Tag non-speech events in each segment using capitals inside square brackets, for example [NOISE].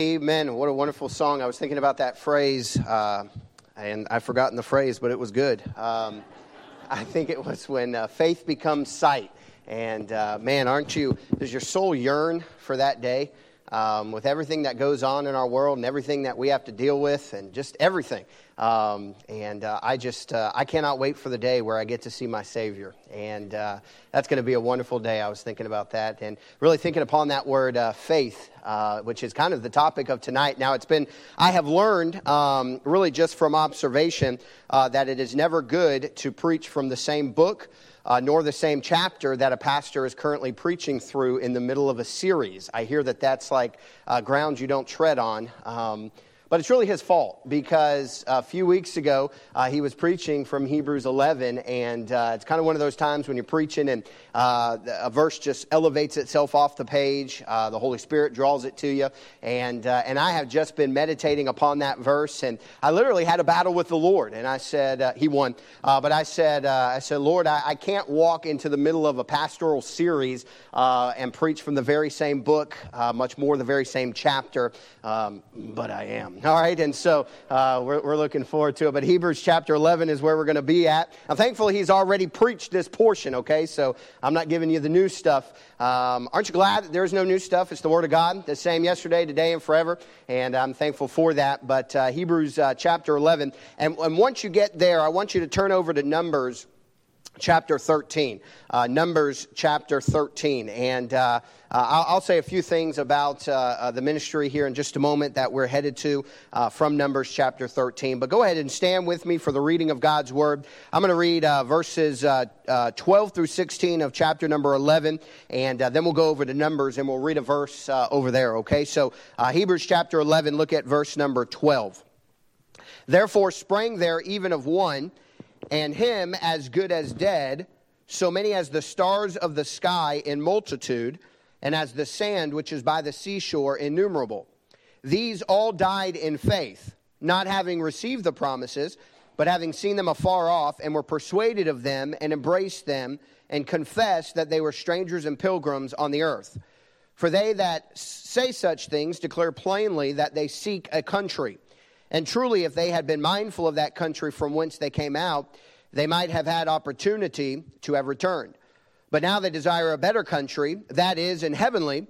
Amen. What a wonderful song. I was thinking about that phrase, uh, and I've forgotten the phrase, but it was good. Um, [LAUGHS] I think it was when uh, faith becomes sight. And uh, man, aren't you, does your soul yearn for that day? Um, with everything that goes on in our world and everything that we have to deal with and just everything. Um, and uh, I just, uh, I cannot wait for the day where I get to see my Savior. And uh, that's going to be a wonderful day. I was thinking about that and really thinking upon that word uh, faith, uh, which is kind of the topic of tonight. Now, it's been, I have learned um, really just from observation uh, that it is never good to preach from the same book uh, nor the same chapter that a pastor is currently preaching through in the middle of a series. I hear that that's like uh, ground you don't tread on. Um, but it's really his fault because a few weeks ago uh, he was preaching from Hebrews 11, and uh, it's kind of one of those times when you're preaching and uh, a verse just elevates itself off the page. Uh, the Holy Spirit draws it to you, and uh, and I have just been meditating upon that verse, and I literally had a battle with the Lord, and I said uh, he won, but I said I said Lord, I, I, can't walk into the middle of a pastoral series and preach from the very same book, much more the very same chapter, um, but I am. [LAUGHS] All right, and so uh, we're, we're looking forward to it. But Hebrews chapter 11 is where we're going to be at. I'm thankful he's already preached this portion, okay? So I'm not giving you the new stuff. Um, aren't you glad that there's no new stuff? It's the Word of God, the same yesterday, today, and forever. And I'm thankful for that. But uh, Hebrews uh, chapter 11. And, and once you get there, I want you to turn over to Numbers chapter 13. Uh, Numbers chapter 13. And uh, uh, I'll, I'll, say a few things about uh, uh, the ministry here in just a moment that we're headed to uh, from Numbers chapter 13. But go ahead and stand with me for the reading of God's word. I'm going to read verses 12 through 16 of chapter number 11. And then we'll go over to Numbers and we'll read a verse over there, okay? So Hebrews chapter 11, look at verse number 12. Therefore sprang there even of one and him as good as dead, so many as the stars of the sky in multitude, and as the sand which is by the seashore innumerable. These all died in faith, not having received the promises, but having seen them afar off, and were persuaded of them, and embraced them, and confessed that they were strangers and pilgrims on the earth. For they that say such things declare plainly that they seek a country. And truly, if they had been mindful of that country from whence they came out, they might have had opportunity to have returned. But now they desire a better country, that is, in heavenly.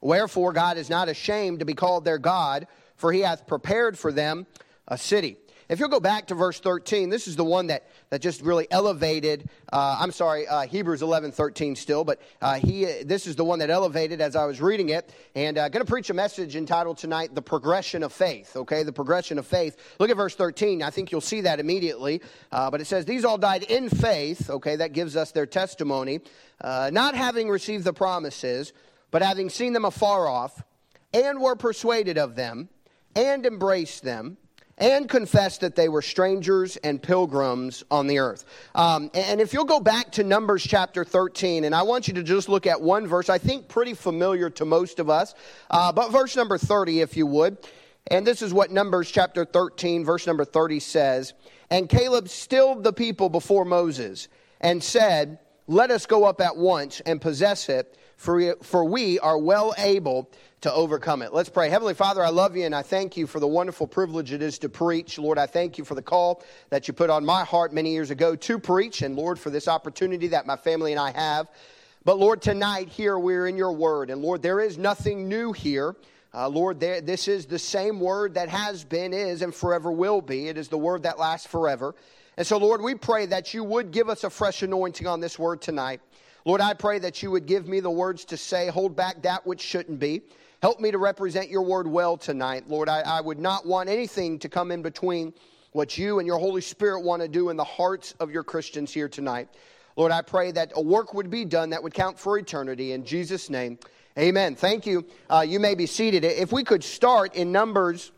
Wherefore, God is not ashamed to be called their God, for he hath prepared for them a city. If you'll go back to verse 13, this is the one that, that just really elevated, uh, I'm sorry, uh, Hebrews 11, 13 still, but uh, he, this is the one that elevated as I was reading it. And I'm uh, going to preach a message entitled tonight, The Progression of Faith, okay? The Progression of Faith. Look at verse 13. I think you'll see that immediately. Uh, but it says, These all died in faith, okay? That gives us their testimony, uh, not having received the promises, but having seen them afar off, and were persuaded of them, and embraced them and confessed that they were strangers and pilgrims on the earth. Um, and if you'll go back to Numbers chapter 13, and I want you to just look at one verse, I think pretty familiar to most of us, uh, but verse number 30, if you would. And this is what Numbers chapter 13, verse number 30 says. And Caleb stilled the people before Moses and said, Let us go up at once and possess it, for for we are well able to overcome it. Let's pray. Heavenly Father, I love you and I thank you for the wonderful privilege it is to preach. Lord, I thank you for the call that you put on my heart many years ago to preach, and Lord, for this opportunity that my family and I have. But Lord, tonight here we're in your word, and Lord, there is nothing new here. Uh, Lord, there, this is the same word that has been, is, and forever will be. It is the word that lasts forever. And so, Lord, we pray that you would give us a fresh anointing on this word tonight. Lord, I pray that you would give me the words to say, hold back that which shouldn't be. Help me to represent your word well tonight. Lord, I, I would not want anything to come in between what you and your Holy Spirit want to do in the hearts of your Christians here tonight. Lord, I pray that a work would be done that would count for eternity. In Jesus' name, amen. Thank you. Uh, you may be seated. If we could start in Numbers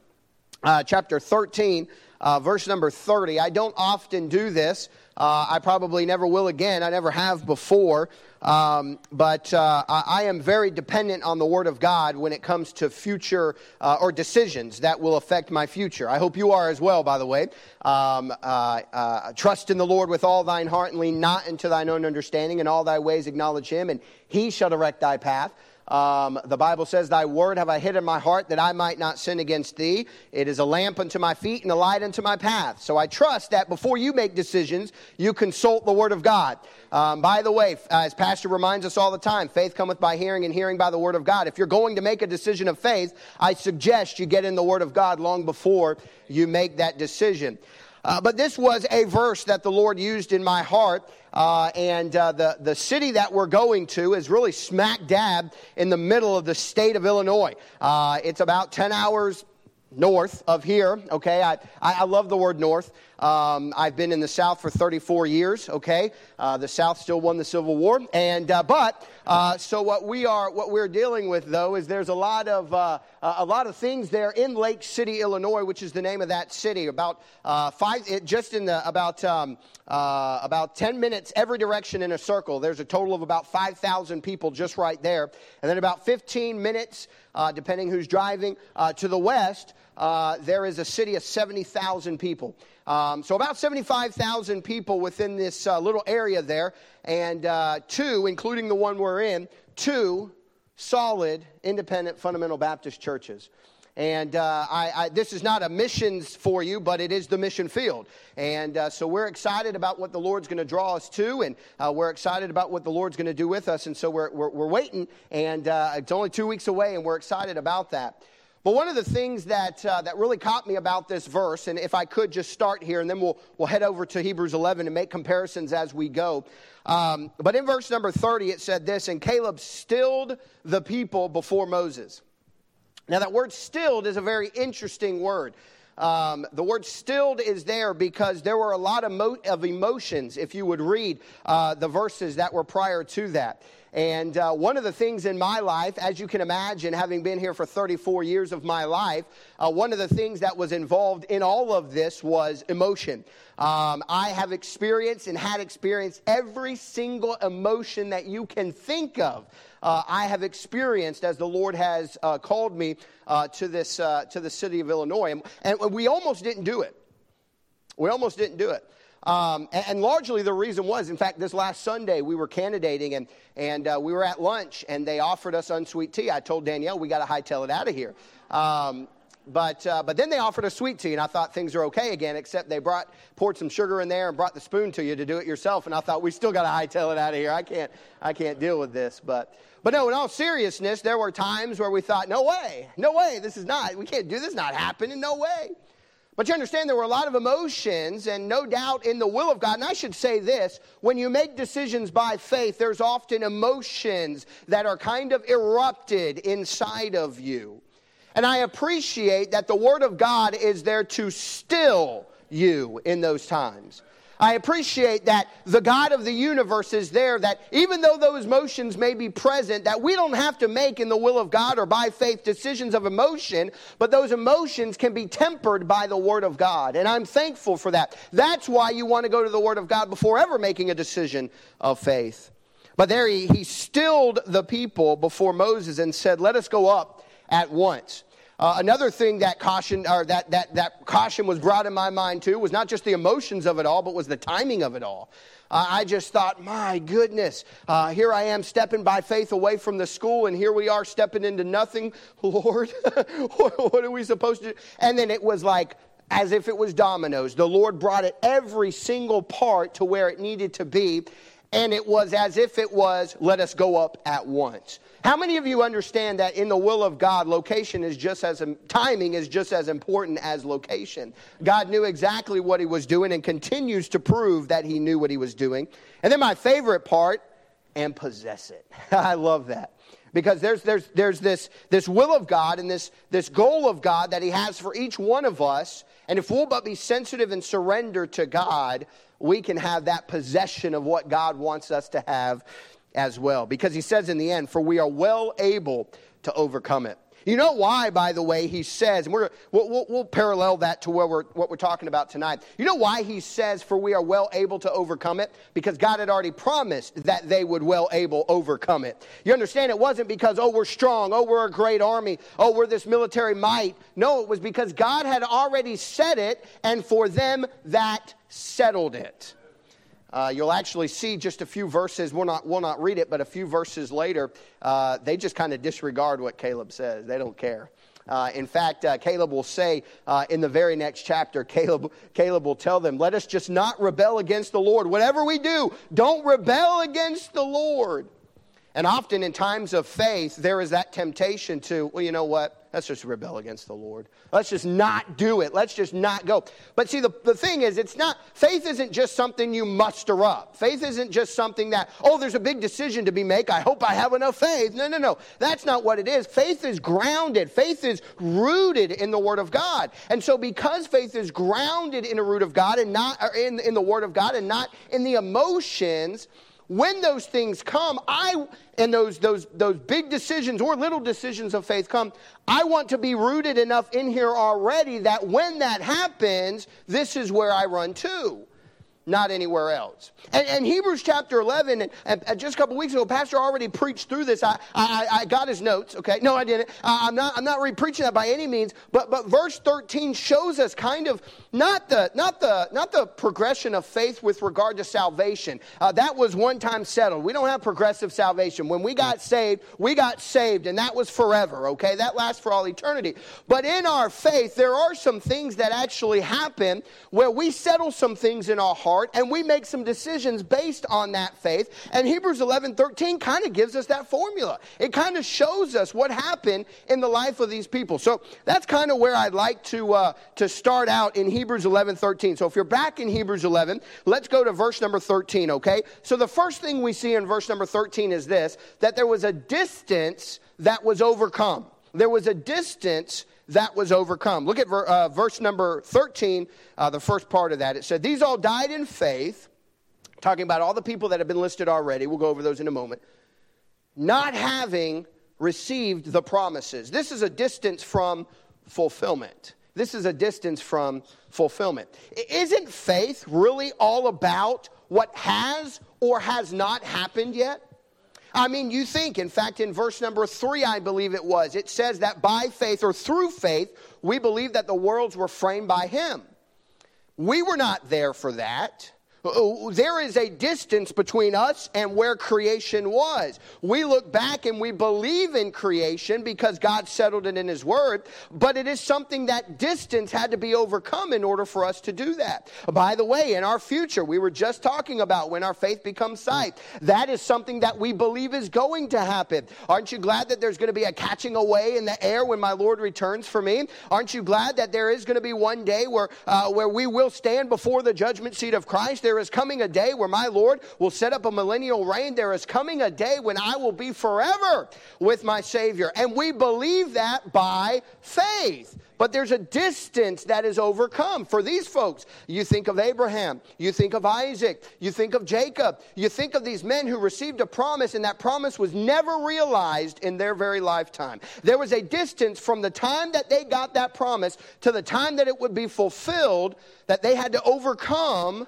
uh, chapter 13, uh, verse number 30. I don't often do this. Uh, I probably never will again. I never have before. Um, but uh, I am very dependent on the Word of God when it comes to future uh, or decisions that will affect my future. I hope you are as well, by the way. Um, uh, uh trust in the Lord with all thine heart and lean not into thine own understanding. In all thy ways acknowledge him, and he shall direct thy path. Um, the Bible says, Thy word have I hid in my heart that I might not sin against thee. It is a lamp unto my feet and a light unto my path. So I trust that before you make decisions, you consult the word of God. Um, by the way, as Pastor reminds us all the time, faith cometh by hearing and hearing by the word of God. If you're going to make a decision of faith, I suggest you get in the word of God long before you make that decision. Uh, but this was a verse that the Lord used in my heart. Uh, and uh, the, the city that we're going to is really smack dab in the middle of the state of Illinois. Uh, it's about 10 hours north of here, okay? I, I, love the word north. Um, I've been in the South for 34 years, okay? Uh, the South still won the Civil War. And, uh, but, uh, so what we are, what we're dealing with though is there's a lot of, uh, a lot of things there in Lake City, Illinois, which is the name of that city. About uh, five, it, just in the, about, um, uh, about 10 minutes every direction in a circle. There's a total of about 5,000 people just right there. And then about 15 minutes, depending who's driving, to the west, there is a city of 70,000 people. Um, so about 75,000 people within this uh, little area there, and uh, two, including the one we're in, two solid independent fundamental Baptist churches. And uh, I, I, this is not a missions for you, but it is the mission field. And uh, so we're excited about what the Lord's going to draw us to, and uh, we're excited about what the Lord's going to do with us. And so we're, we're, we're waiting, and uh, it's only two weeks away, and we're excited about that. But one of the things that, uh, that really caught me about this verse, and if I could just start here, and then we'll, we'll head over to Hebrews 11 and make comparisons as we go. Um, but in verse number 30, it said this And Caleb stilled the people before Moses. Now, that word stilled is a very interesting word. Um, the word stilled is there because there were a lot of, mo- of emotions if you would read uh, the verses that were prior to that. And uh, one of the things in my life, as you can imagine, having been here for 34 years of my life, uh, one of the things that was involved in all of this was emotion. Um, I have experienced and had experienced every single emotion that you can think of. Uh, I have experienced as the Lord has uh, called me uh, to this uh, to the city of Illinois, and, and we almost didn't do it. We almost didn't do it. Um, and, and, largely the reason was, in fact, this last Sunday we were candidating and, and uh, we were at lunch and they offered us unsweet tea. I told Danielle we got to hightail it out of here. Um, but, uh, but then they offered us sweet tea and I thought things are okay again, except they brought, poured some sugar in there and brought the spoon to you to do it yourself. And I thought we still got to hightail it out of here. I can't, I can't deal with this. But, but no, in all seriousness, there were times where we thought, no way, no way, this is not, we can't do this, not happening, no way. But you understand there were a lot of emotions and no doubt in the will of God. And I should say this when you make decisions by faith, there's often emotions that are kind of erupted inside of you. And I appreciate that the Word of God is there to still you in those times. I appreciate that the God of the universe is there, that even though those emotions may be present, that we don't have to make in the will of God or by faith decisions of emotion, but those emotions can be tempered by the Word of God. And I'm thankful for that. That's why you want to go to the Word of God before ever making a decision of faith. But there he, he stilled the people before Moses and said, Let us go up at once. Uh, another thing that caution or that, that, that caution was brought in my mind too was not just the emotions of it all, but was the timing of it all. Uh, I just thought, my goodness, uh, here I am stepping by faith away from the school, and here we are stepping into nothing. [LAUGHS] Lord, [LAUGHS] what are we supposed to do? And then it was like, as if it was dominoes. The Lord brought it every single part to where it needed to be, and it was as if it was, let us go up at once. How many of you understand that in the will of God, location is just as, timing is just as important as location? God knew exactly what he was doing and continues to prove that he knew what he was doing. And then my favorite part, and possess it. [LAUGHS] I love that. Because there's, there's, there's this, this will of God and this, this goal of God that He has for each one of us. And if we'll but be sensitive and surrender to God, we can have that possession of what God wants us to have as well. Because he says in the end, for we are well able to overcome it. You know why, by the way, he says, and we're, we'll, we'll, we'll parallel that to we're, what we're talking about tonight. You know why he says, for we are well able to overcome it? Because God had already promised that they would well able overcome it. You understand, it wasn't because, oh, we're strong, oh, we're a great army, oh, we're this military might. No, it was because God had already said it, and for them that settled it. Uh, you'll actually see just a few verses. We'll not, we'll not read it, but a few verses later, uh, they just kind of disregard what Caleb says. They don't care. Uh, in fact, uh, Caleb will say uh, in the very next chapter, Caleb, Caleb will tell them, Let us just not rebel against the Lord. Whatever we do, don't rebel against the Lord. And often in times of faith, there is that temptation to, well, you know what? Let's just rebel against the Lord. Let's just not do it. Let's just not go. But see, the, the thing is, it's not, faith isn't just something you muster up. Faith isn't just something that, oh, there's a big decision to be made. I hope I have enough faith. No, no, no. That's not what it is. Faith is grounded. Faith is rooted in the Word of God. And so because faith is grounded in the root of God and not, in, in the Word of God and not in the emotions, when those things come, I and those those those big decisions or little decisions of faith come, I want to be rooted enough in here already that when that happens, this is where I run to not anywhere else. And, and Hebrews chapter 11, and, and, just a couple weeks ago, Pastor already preached through this. I, I, I got his notes, okay? No, I didn't. I'm not, I'm not re-preaching that by any means, but, but verse 13 shows us kind of not the, not the, not the progression of faith with regard to salvation. Uh, that was one time settled. We don't have progressive salvation. When we got saved, we got saved, and that was forever, okay? That lasts for all eternity. But in our faith, there are some things that actually happen where we settle some things in our heart heart and we make some decisions based on that faith. And Hebrews 11 13 kind of gives us that formula. It kind of shows us what happened in the life of these people. So that's kind of where I'd like to, uh, to start out in Hebrews 11 13. So if you're back in Hebrews 11, let's go to verse number 13, okay? So the first thing we see in verse number 13 is this that there was a distance that was overcome. There was a distance that was overcome. Look at ver, uh, verse number 13, uh, the first part of that. It said, These all died in faith, talking about all the people that have been listed already. We'll go over those in a moment. Not having received the promises. This is a distance from fulfillment. This is a distance from fulfillment. Isn't faith really all about what has or has not happened yet? I mean, you think, in fact, in verse number three, I believe it was, it says that by faith or through faith, we believe that the worlds were framed by him. We were not there for that. Uh, there is a distance between us and where creation was. We look back and we believe in creation because God settled it in His Word, but it is something that distance had to be overcome in order for us to do that. By the way, in our future, we were just talking about when our faith becomes sight. That is something that we believe is going to happen. Aren't you glad that there's going to be a catching away in the air when my Lord returns for me? Aren't you glad that there is going to be one day where, uh, where we will stand before the judgment seat of Christ? There is coming a day where my Lord will set up a millennial reign. There is coming a day when I will be forever with my Savior. And we believe that by faith. But there's a distance that is overcome for these folks. You think of Abraham, you think of Isaac, you think of Jacob, you think of these men who received a promise, and that promise was never realized in their very lifetime. There was a distance from the time that they got that promise to the time that it would be fulfilled that they had to overcome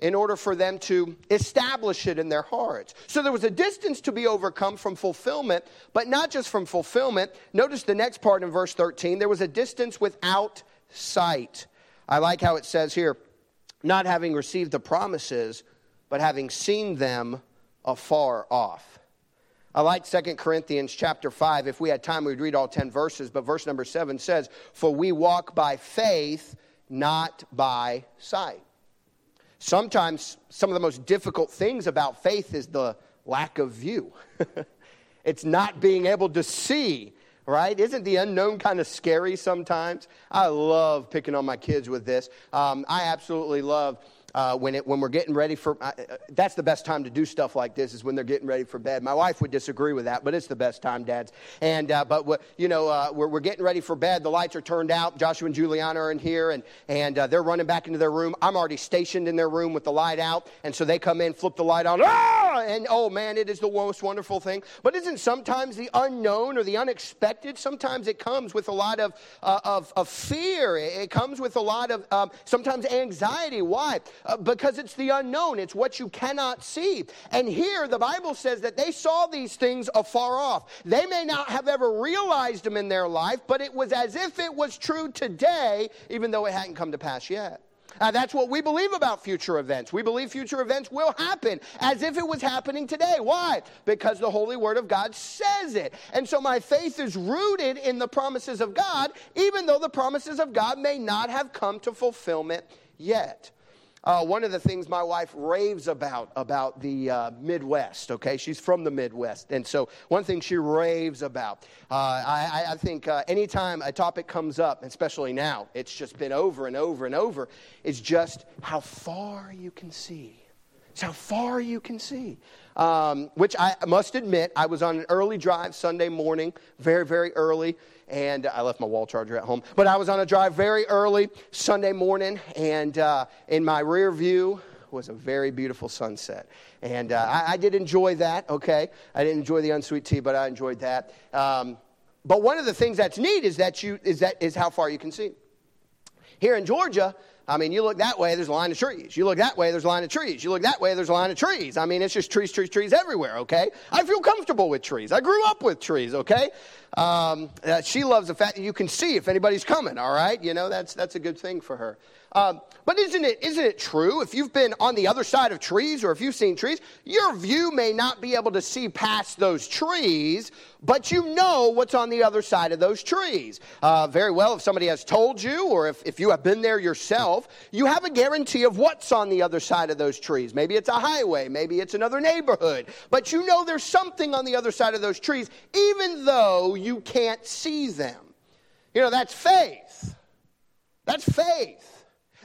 in order for them to establish it in their hearts. So there was a distance to be overcome from fulfillment, but not just from fulfillment. Notice the next part in verse 13 there was a distance without sight. I like how it says here, not having received the promises, but having seen them afar off. I like 2 Corinthians chapter 5. If we had time, we'd read all 10 verses, but verse number 7 says, For we walk by faith, not by sight. Sometimes some of the most difficult things about faith is the lack of view. [LAUGHS] it's not being able to see, right? Isn't the unknown kind of scary sometimes? I love picking on my kids with this. Um, I absolutely love uh, when, it, when we're getting ready for, uh, that's the best time to do stuff like this is when they're getting ready for bed. My wife would disagree with that, but it's the best time, dads. And, uh, but, you know, uh, we're, we're getting ready for bed. The lights are turned out. Joshua and Juliana are in here, and, and uh, they're running back into their room. I'm already stationed in their room with the light out, and so they come in, flip the light on, ah! And oh man, it is the most wonderful thing. But isn't sometimes the unknown or the unexpected, sometimes it comes with a lot of, of, of fear. It comes with a lot of um, sometimes anxiety. Why? uh, because it's the unknown, it's what you cannot see. And here the Bible says that they saw these things afar off. They may not have ever realized them in their life, but it was as if it was true today, even though it hadn't come to pass yet. Uh, that's what we believe about future events. We believe future events will happen as if it was happening today. Why? Because the Holy Word of God says it. And so my faith is rooted in the promises of God, even though the promises of God may not have come to fulfillment yet. Uh, one of the things my wife raves about about the uh, Midwest. Okay, she's from the Midwest, and so one thing she raves about. Uh, I, I, think uh, anytime a topic comes up, especially now, it's just been over and over and over. Is just how far you can see. It's how far you can see. Um, which I must admit, I was on an early drive Sunday morning, very very early and I left my wall charger at home. But I was on a drive very early Sunday morning, and uh, in my rear view was a very beautiful sunset. And uh, I, I, did enjoy that, okay? I didn't enjoy the unsweet tea, but I enjoyed that. Um, but one of the things that's neat is that you is that is how far you can see. Here in Georgia, I mean, you look that way, there's a line of trees. You look that way, there's a line of trees. You look that way, there's a line of trees. I mean, it's just trees, trees, trees everywhere, okay? I feel comfortable with trees. I grew up with trees, okay? Um, uh, she loves the fact that you can see if anybody's coming, all right? You know, that's, that's a good thing for her. Um, but isn't it, isn't it true? If you've been on the other side of trees or if you've seen trees, your view may not be able to see past those trees, but you know what's on the other side of those trees. Uh, very well, if somebody has told you or if, if you have been there yourself, you have a guarantee of what's on the other side of those trees. Maybe it's a highway, maybe it's another neighborhood, but you know there's something on the other side of those trees, even though you can't see them. You know, that's faith. That's faith.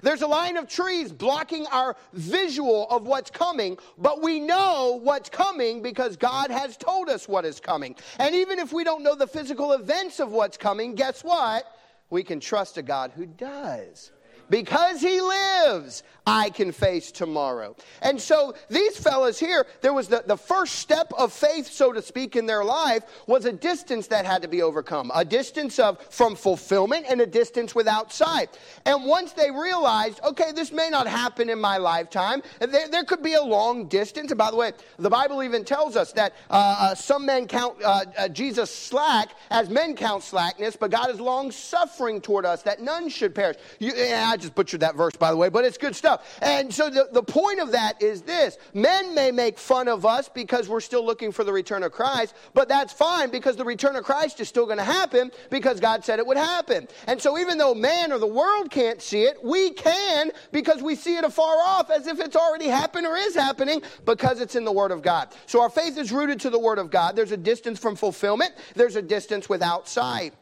There's a line of trees blocking our visual of what's coming, but we know what's coming because God has told us what is coming. And even if we don't know the physical events of what's coming, guess what? We can trust a God who does. Because he lives, I can face tomorrow. And so these fellas here, there was the, the first step of faith, so to speak, in their life was a distance that had to be overcome. A distance of from fulfillment and a distance without sight. And once they realized, okay, this may not happen in my lifetime, there, there could be a long distance. And by the way, the Bible even tells us that uh, uh, some men count uh, uh Jesus slack as men count slackness, but God is long suffering toward us that none should perish. You, I just butchered that verse, by the way, but it's good stuff. And so the, the point of that is this men may make fun of us because we're still looking for the return of Christ, but that's fine because the return of Christ is still going to happen because God said it would happen. And so even though man or the world can't see it, we can because we see it afar off as if it's already happened or is happening because it's in the Word of God. So our faith is rooted to the Word of God. There's a distance from fulfillment, there's a distance without sight.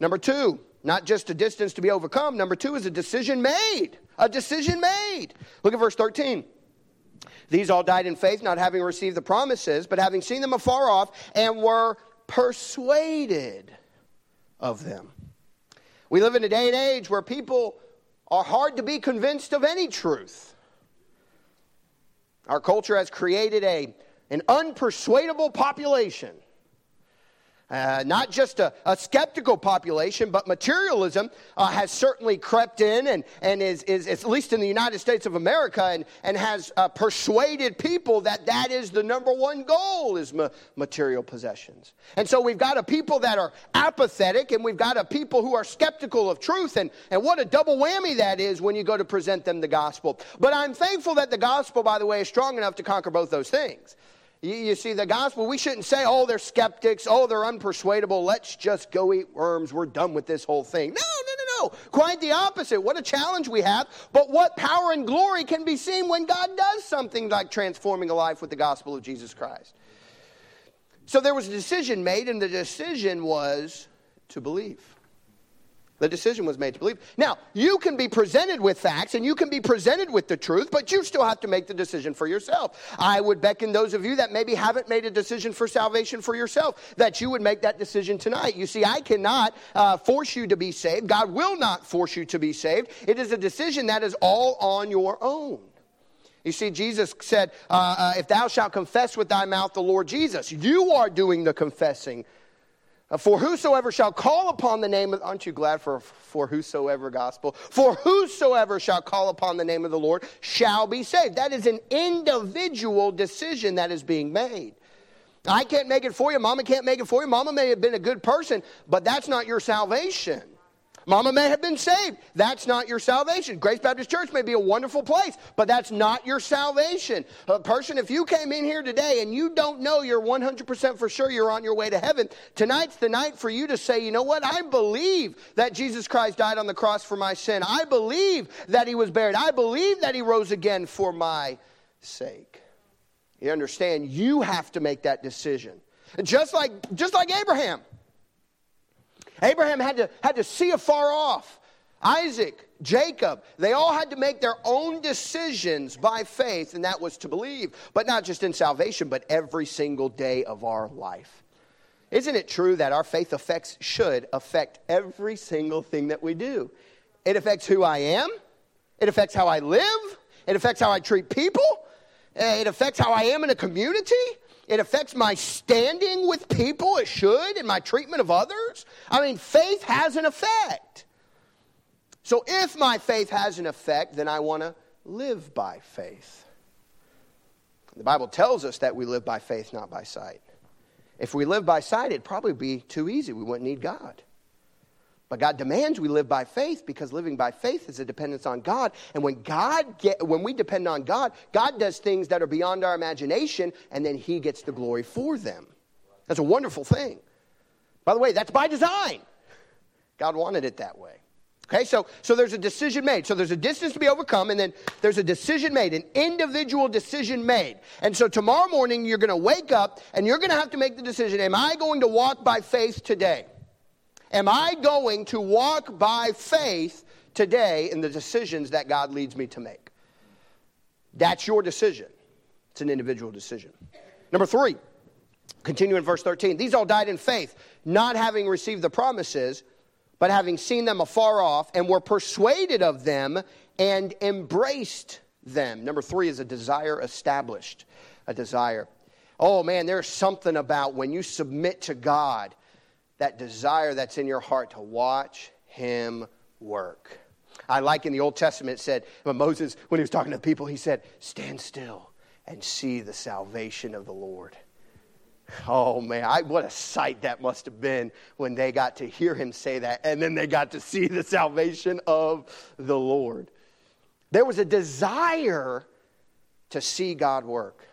Number two, not just a distance to be overcome. Number two is a decision made. A decision made. Look at verse 13. These all died in faith, not having received the promises, but having seen them afar off, and were persuaded of them. We live in a day and age where people are hard to be convinced of any truth. Our culture has created a, an unpersuadable population. Uh, not just a, a, skeptical population, but materialism uh, has certainly crept in and, and is, is, at least in the United States of America, and, and has uh, persuaded people that that is the number one goal is ma- material possessions. And so we've got a people that are apathetic, and we've got a people who are skeptical of truth, and, and what a double whammy that is when you go to present them the gospel. But I'm thankful that the gospel, by the way, is strong enough to conquer both those things. You, you, see, the gospel, we shouldn't say, oh, they're skeptics, oh, they're unpersuadable, let's just go eat worms, we're done with this whole thing. No, no, no, no. Quite the opposite. What a challenge we have, but what power and glory can be seen when God does something like transforming a life with the gospel of Jesus Christ. So there was a decision made, and the decision was to believe. The decision was made to believe. Now, you can be presented with facts and you can be presented with the truth, but you still have to make the decision for yourself. I would beckon those of you that maybe haven't made a decision for salvation for yourself that you would make that decision tonight. You see, I cannot uh, force you to be saved. God will not force you to be saved. It is a decision that is all on your own. You see, Jesus said, uh, uh, If thou shalt confess with thy mouth the Lord Jesus, you are doing the confessing Uh, for whosoever shall call upon the name of, aren't you glad for, for whosoever gospel? For whosoever shall call upon the name of the Lord shall be saved. That is an individual decision that is being made. I can't make it for you. Mama can't make it for you. Mama may have been a good person, but that's not your salvation. Mama may have been saved. That's not your salvation. Grace Baptist Church may be a wonderful place, but that's not your salvation. A person, if you came in here today and you don't know you're 100% for sure you're on your way to heaven, tonight's the night for you to say, you know what? I believe that Jesus Christ died on the cross for my sin. I believe that he was buried. I believe that he rose again for my sake. You understand? You have to make that decision. Just like, just like Abraham. Abraham had to, had to see afar off. Isaac, Jacob, they all had to make their own decisions by faith, and that was to believe. But not just in salvation, but every single day of our life. Isn't it true that our faith affects, should affect every single thing that we do? It affects who I am, it affects how I live, it affects how I treat people, it affects how I am in a community, it affects my standing with people, it should, and my treatment of others. I mean, faith has an effect. So if my faith has an effect, then I want to live by faith. The Bible tells us that we live by faith, not by sight. If we live by sight, it'd probably be too easy. We wouldn't need God. But God demands we live by faith because living by faith is a dependence on God. And when God get, when we depend on God, God does things that are beyond our imagination, and then He gets the glory for them. That's a wonderful thing. By the way, that's by design. God wanted it that way. Okay, so, so there's a decision made. So there's a distance to be overcome, and then there's a decision made, an individual decision made. And so tomorrow morning, you're going to wake up and you're going to have to make the decision Am I going to walk by faith today? Am I going to walk by faith today in the decisions that God leads me to make? That's your decision. It's an individual decision. Number three, continue in verse 13. These all died in faith, not having received the promises, but having seen them afar off, and were persuaded of them and embraced them. Number three is a desire established. A desire. Oh man, there's something about when you submit to God that desire that's in your heart to watch him work. I like in the Old Testament, it said, when Moses, when he was talking to people, he said, Stand still and see the salvation of the Lord. Oh man, I, what a sight that must have been when they got to hear him say that, and then they got to see the salvation of the Lord. There was a desire to see God work.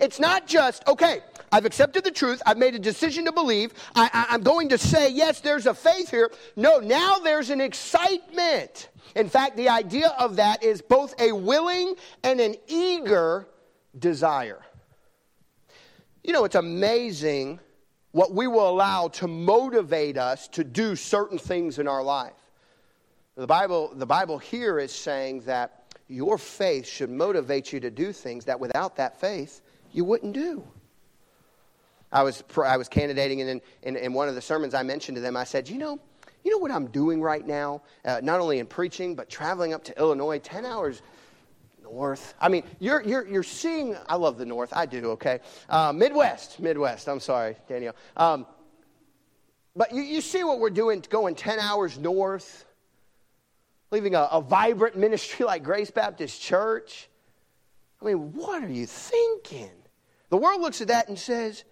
It's not just, okay, I've accepted the truth. I've made a decision to believe. I, am going to say, yes, there's a faith here. No, now there's an excitement. In fact, the idea of that is both a willing and an eager desire. You know, it's amazing what we will allow to motivate us to do certain things in our life. The Bible, the Bible here is saying that your faith should motivate you to do things that without that faith, you wouldn't do. I was, I was candidating, and in, in, in, one of the sermons I mentioned to them, I said, You know, you know what I'm doing right now? Uh, not only in preaching, but traveling up to Illinois, 10 hours north. I mean, you're, you're, you're seeing, I love the north, I do, okay? Uh, Midwest, Midwest, I'm sorry, Danielle. Um, but you, you see what we're doing going 10 hours north, leaving a, a vibrant [LAUGHS] ministry like Grace Baptist Church. I mean, what are you thinking? The world looks at that and says,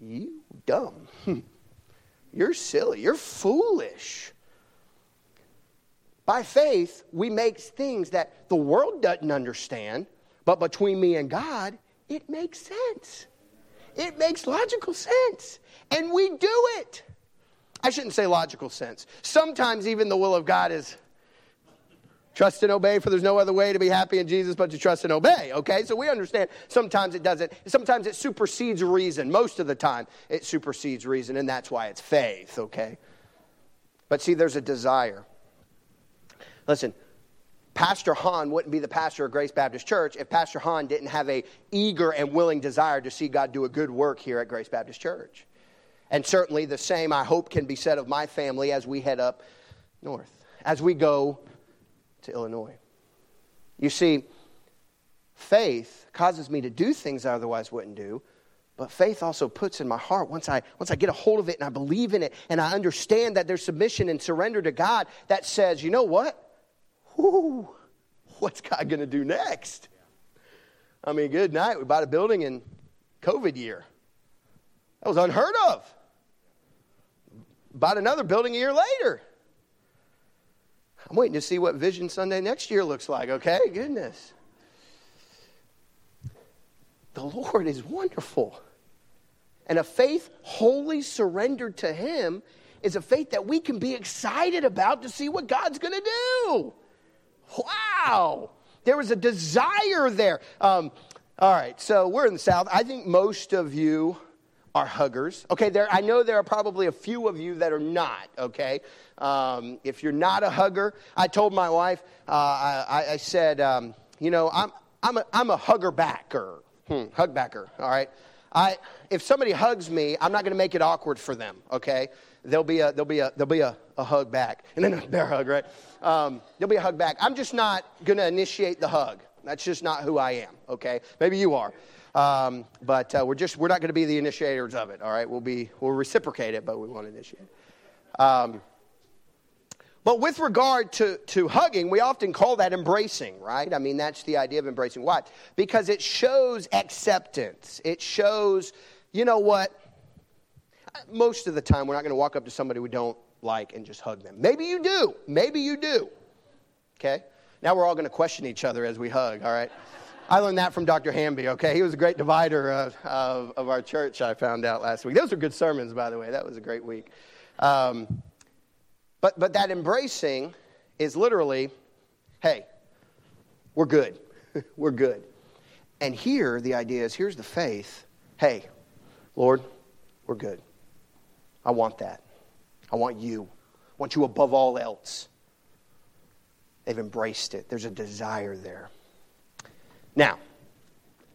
You dumb. [LAUGHS] You're silly. You're foolish. By faith, we make things that the world doesn't understand, but between me and God, it makes sense. It makes logical sense. And we do it. I shouldn't say logical sense. Sometimes even the will of God is Trust and obey, for there's no other way to be happy in Jesus but to trust and obey. Okay? So we understand sometimes it doesn't, sometimes it supersedes reason. Most of the time, it supersedes reason, and that's why it's faith, okay? But see, there's a desire. Listen, Pastor Hahn wouldn't be the pastor of Grace Baptist Church if Pastor Hahn didn't have a eager and willing desire to see God do a good work here at Grace Baptist Church. And certainly the same, I hope, can be said of my family as we head up north, as we go to Illinois. You see, faith causes me to do things I otherwise wouldn't do, but faith also puts in my heart, once I, once I get a hold of it and I believe in it and I understand that there's submission and surrender to God, that says, you know what? Whoo, what's God going to do next? I mean, good night. We bought a building in COVID year. That was unheard of. Bought another building a year later. I'm waiting to see what Vision Sunday next year looks like, okay? Goodness. The Lord is wonderful. And a faith wholly surrendered to Him is a faith that we can be excited about to see what God's going to do. Wow. There was a desire there. Um, all right, so we're in the South. I think most of you are huggers. Okay, there. I know there are probably a few of you that are not. Okay, um, if you're not a hugger, I told my wife. Uh, I, I, said, um, you know, I'm I'm a, I'm a hugger backer, hmm, hug backer. All right. I if somebody hugs me, I'm not going to make it awkward for them. Okay, there'll be a there'll be a there'll be a, a hug back, [LAUGHS] and then a bear hug, right? Um, there'll be a hug back. I'm just not going to initiate the hug. That's just not who I am, okay? Maybe you are. Um, but uh, we're just we're not going to be the initiators of it all right? We'll be we'll reciprocate it but we won't initiate. Um, but with regard to, to hugging we often call that embracing right? I mean that's the idea of embracing. Why? Because it shows acceptance. It shows you know what? Most of the time we're not going to walk up to somebody we don't like and just hug them. Maybe you do. Maybe you do. Okay? Now we're all going to question each other as we hug, all right? I learned that from Dr. Hamby, okay? He was a great divider of, of, of, our church, I found out last week. Those were good sermons, by the way. That was a great week. Um, but, but that embracing is literally hey, we're good. [LAUGHS] we're good. And here, the idea is here's the faith hey, Lord, we're good. I want that. I want you. I want you above all else. They've embraced it. There's a desire there. Now,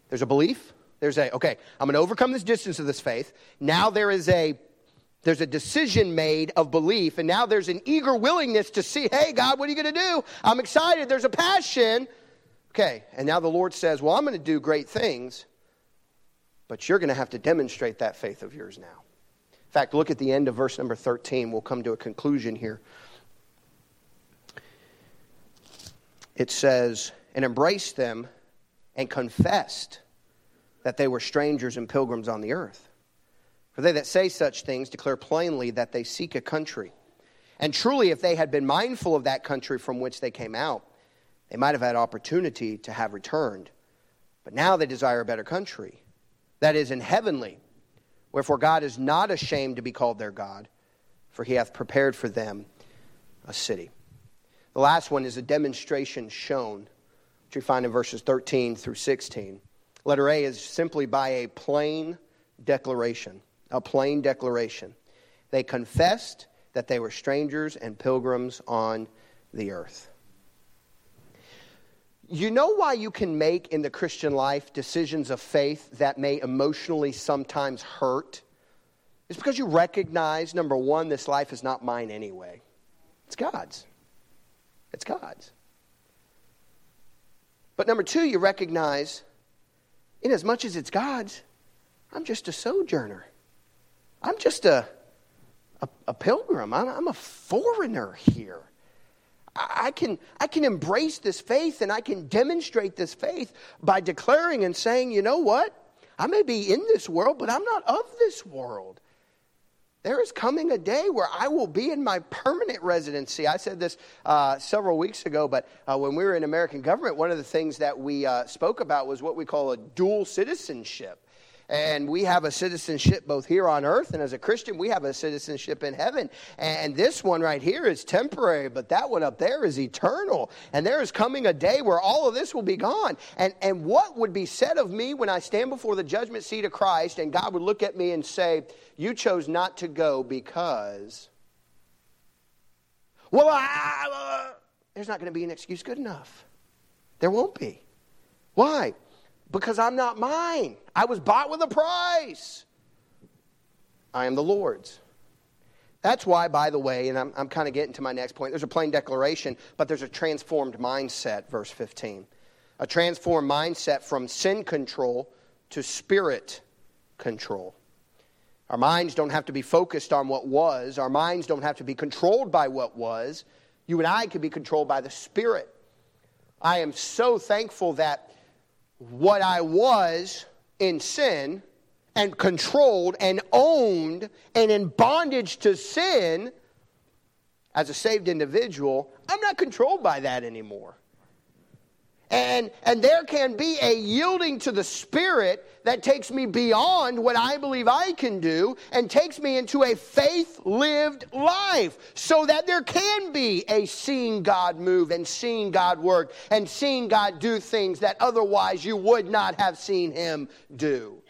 there's a belief. There's a, okay, I'm going to overcome this distance of this faith. Now there is a there's a decision made of belief, and now there's an eager willingness to see, hey, God, what are you going to do? I'm excited. There's a passion. Okay, and now the Lord says, well, I'm going to do great things, but you're going to have to demonstrate that faith of yours now. In fact, look at the end of verse number 13. We'll come to a conclusion here. it says, and embrace them and confessed that they were strangers and pilgrims on the earth. For they that say such things declare plainly that they seek a country. And truly, if they had been mindful of that country from which they came out, they might have had opportunity to have returned. But now they desire a better country, that is, in heavenly. Wherefore God is not ashamed to be called their God, for he hath prepared for them a city. The last one is a demonstration shown, which we find in verses 13 through 16. Letter A is simply by a plain declaration. A plain declaration. They confessed that they were strangers and pilgrims on the earth. You know why you can make in the Christian life decisions of faith that may emotionally sometimes hurt? It's because you recognize, number one, this life is not mine anyway, it's God's. It's God's. But number two, you recognize, in as much as it's God's, I'm just a sojourner. I'm just a, a, a pilgrim. I'm, I'm, a foreigner here. I, I can, I can embrace this faith and I can demonstrate this faith by declaring and saying, you know what? I may be in this world, but I'm not of this world. There is coming a day where I will be in my permanent residency. I said this uh, several weeks ago, but uh, when we were in American government, one of the things that we uh, spoke about was what we call a dual citizenship. And we have a citizenship both here on earth, and as a Christian, we have a citizenship in heaven. And this one right here is temporary, but that one up there is eternal. And there is coming a day where all of this will be gone. And, and what would be said of me when I stand before the judgment seat of Christ, and God would look at me and say, You chose not to go because. Well, I, uh, there's not going to be an excuse good enough. There won't be. Why? Because I'm not mine. I was bought with a price. I am the Lord's. That's why, by the way, and I'm, I'm kind of getting to my next point, there's a plain declaration, but there's a transformed mindset, verse 15. A transformed mindset from sin control to spirit control. Our minds don't have to be focused on what was, our minds don't have to be controlled by what was. You and I can be controlled by the Spirit. I am so thankful that what I was in sin and controlled and owned and in bondage to sin as a saved individual, I'm not controlled by that anymore. And, and there can be a yielding to the Spirit that takes me beyond what I believe I can do and takes me into a faith lived life so that there can be a seeing God move and seeing God work and seeing God do things that otherwise you would not have seen Him do.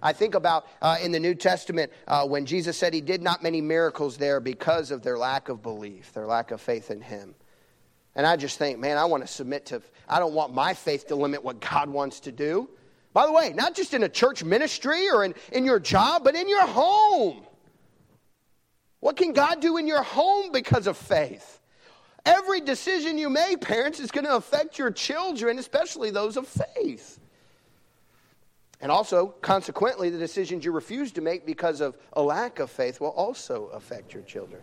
I think about uh, in the New Testament uh, when Jesus said he did not many miracles there because of their lack of belief, their lack of faith in Him. And I just think, man, I want to submit to, I don't want my faith to limit what God wants to do. By the way, not just in a church ministry or in, in your job, but in your home. What can God do in your home because of faith? Every decision you make, parents, is going to affect your children, especially those of faith. And also, consequently, the decisions you refuse to make because of a lack of faith will also affect your children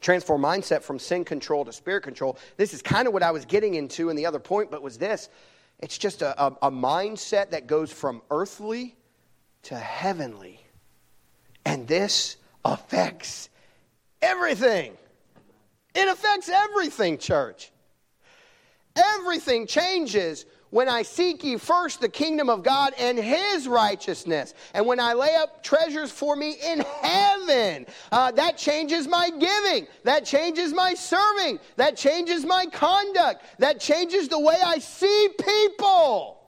transform mindset from sin control to spirit control. This is kind of what I was getting into in the other point, but was this it's just a, a, a mindset that goes from earthly to heavenly. And this affects everything. It affects everything, church. Everything changes when I seek ye first the kingdom of God and his righteousness, and when I lay up treasures for me in heaven, uh, that changes my giving, that changes my serving, that changes my conduct, that changes the way I see people.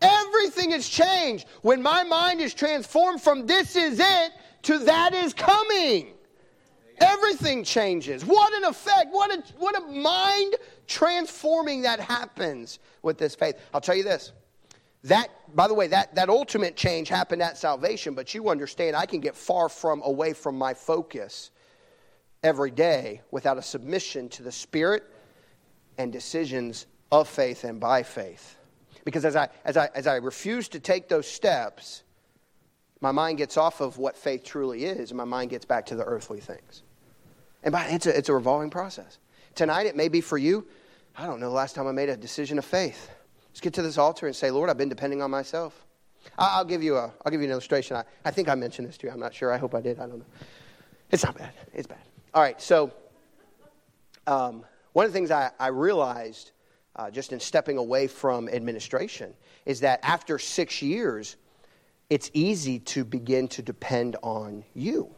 Everything has changed when my mind is transformed from this is it to that is coming. Everything changes. What an effect. What a, what a mind transforming that happens with this faith. I'll tell you this. That, by the way, that, that ultimate change happened at salvation, but you understand I can get far from away from my focus every day without a submission to the Spirit and decisions of faith and by faith. Because as I, as I, as I refuse to take those steps, my mind gets off of what faith truly is, and my mind gets back to the earthly things. And by, it's, a, it's a revolving process. Tonight, it may be for you, I don't know the last time I made a decision of faith. Let's get to this altar and say, Lord, I've been depending on myself. I'll give you, a, I'll give you an illustration. I, I think I mentioned this to you. I'm not sure. I hope I did. I don't know. It's not bad. It's bad. All right, so um, one of the things I, I realized uh, just in stepping away from administration is that after six years, it's easy to begin to depend on you,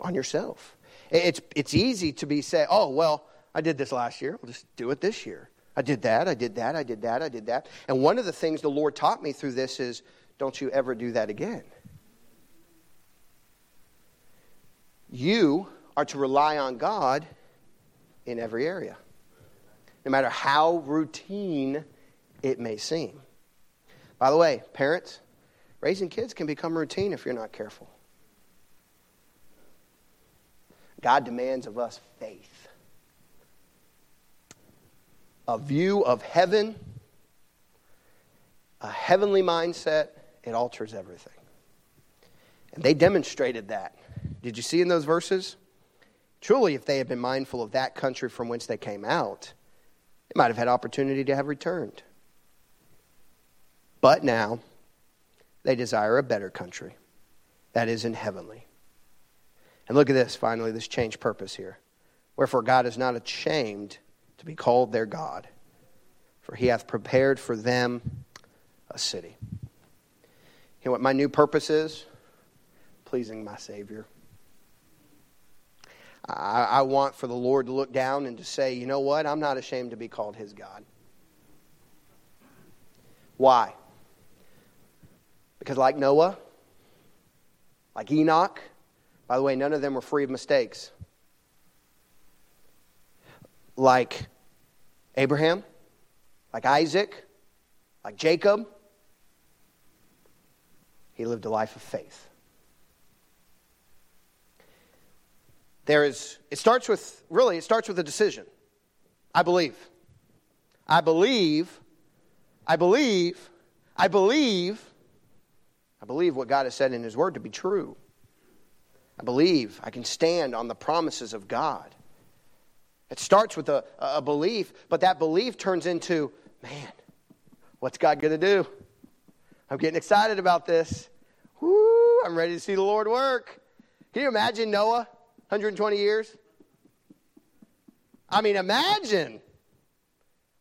on yourself. It's, it's easy to be say, oh, well, I did this last year. I'll just do it this year. I did that, I did that, I did that, I did that. And one of the things the Lord taught me through this is don't you ever do that again. You are to rely on God in every area, no matter how routine it may seem. By the way, parents, raising kids can become routine if you're not careful. God demands of us faith. A view of heaven, a heavenly mindset, it alters everything. And they demonstrated that. Did you see in those verses? Truly, if they had been mindful of that country from whence they came out, they might have had opportunity to have returned. But now, they desire a better country, that is in heavenly. And look at this, finally, this change purpose here. Wherefore God is not ashamed to be called their God, for he hath prepared for them a city. You know what my new purpose is? Pleasing my Savior. I, I want for the Lord to look down and to say, you know what? I'm not ashamed to be called his God. Why? Because, like Noah, like Enoch, by the way, none of them were free of mistakes. Like Abraham, like Isaac, like Jacob, he lived a life of faith. There is, it starts with, really, it starts with a decision. I believe. I believe, I believe, I believe, I believe what God has said in His Word to be true. I believe I can stand on the promises of God. It starts with a, a belief, but that belief turns into, man, what's God going to do? I'm getting excited about this. Woo, I'm ready to see the Lord work. Can you imagine Noah 120 years? I mean, imagine.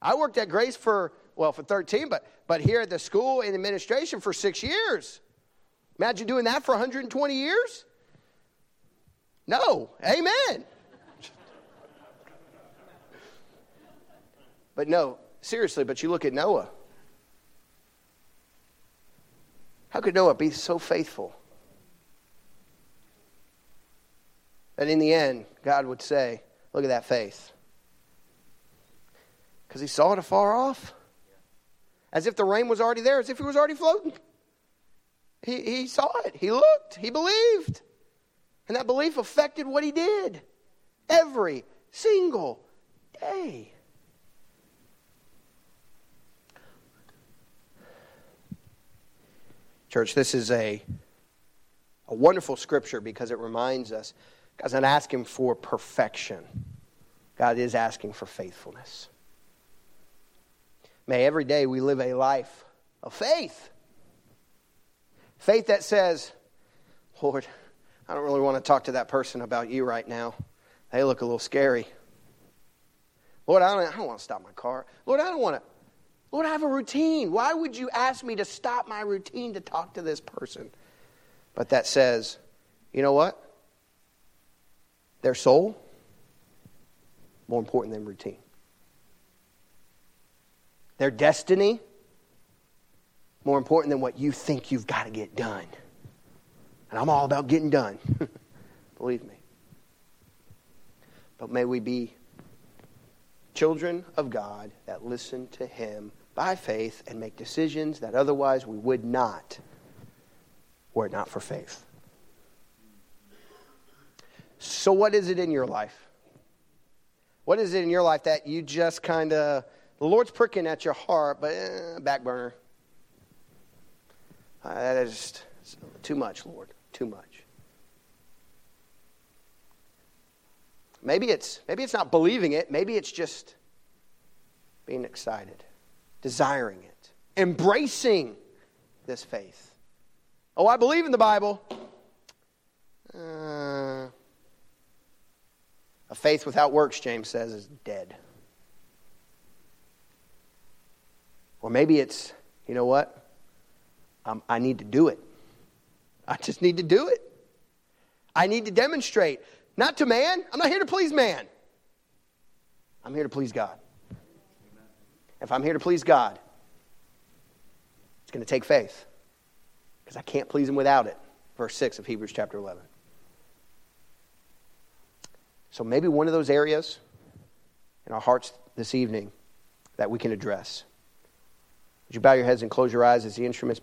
I worked at Grace for, well, for 13, but, but here at the school in administration for six years. Imagine doing that for 120 years? No. Amen. [LAUGHS] but no, seriously, but you look at Noah. How could Noah be so faithful? That in the end, God would say, Look at that faith. Because he saw it afar off. As if the rain was already there, as if he was already floating. He, he saw it. He looked. He believed. And that belief affected what he did every single day. Church, this is a, a wonderful scripture because it reminds us God's not asking for perfection, God is asking for faithfulness. May every day we live a life of faith. Faith that says, Lord, I don't really want to talk to that person about you right now. They look a little scary. Lord, I don't, I don't want to stop my car. Lord, I don't want to. Lord, I have a routine. Why would you ask me to stop my routine to talk to this person? But that says, you know what? Their soul, more important than routine. Their destiny, more important than what you think you've got to get done. And I'm all about getting done. [LAUGHS] Believe me. But may we be children of God that listen to Him by faith and make decisions that otherwise we would not were it not for faith. So, what is it in your life? What is it in your life that you just kind of, the Lord's pricking at your heart, but eh, back burner? Uh, that is too much, Lord too much. Maybe it's, maybe it's not believing it, maybe it's just being excited, desiring it, embracing this faith. Oh, I believe in the Bible. Uh, a faith without works, James says, is dead. Or maybe it's, you know what? Um, I need to do it. I just need to do it. I need to demonstrate. Not to man. I'm not here to please man. I'm here to please God. If I'm here to please God, it's going to take faith because I can't please Him without it. Verse 6 of Hebrews chapter 11. So maybe one of those areas in our hearts this evening that we can address. Would you bow your heads and close your eyes as the instruments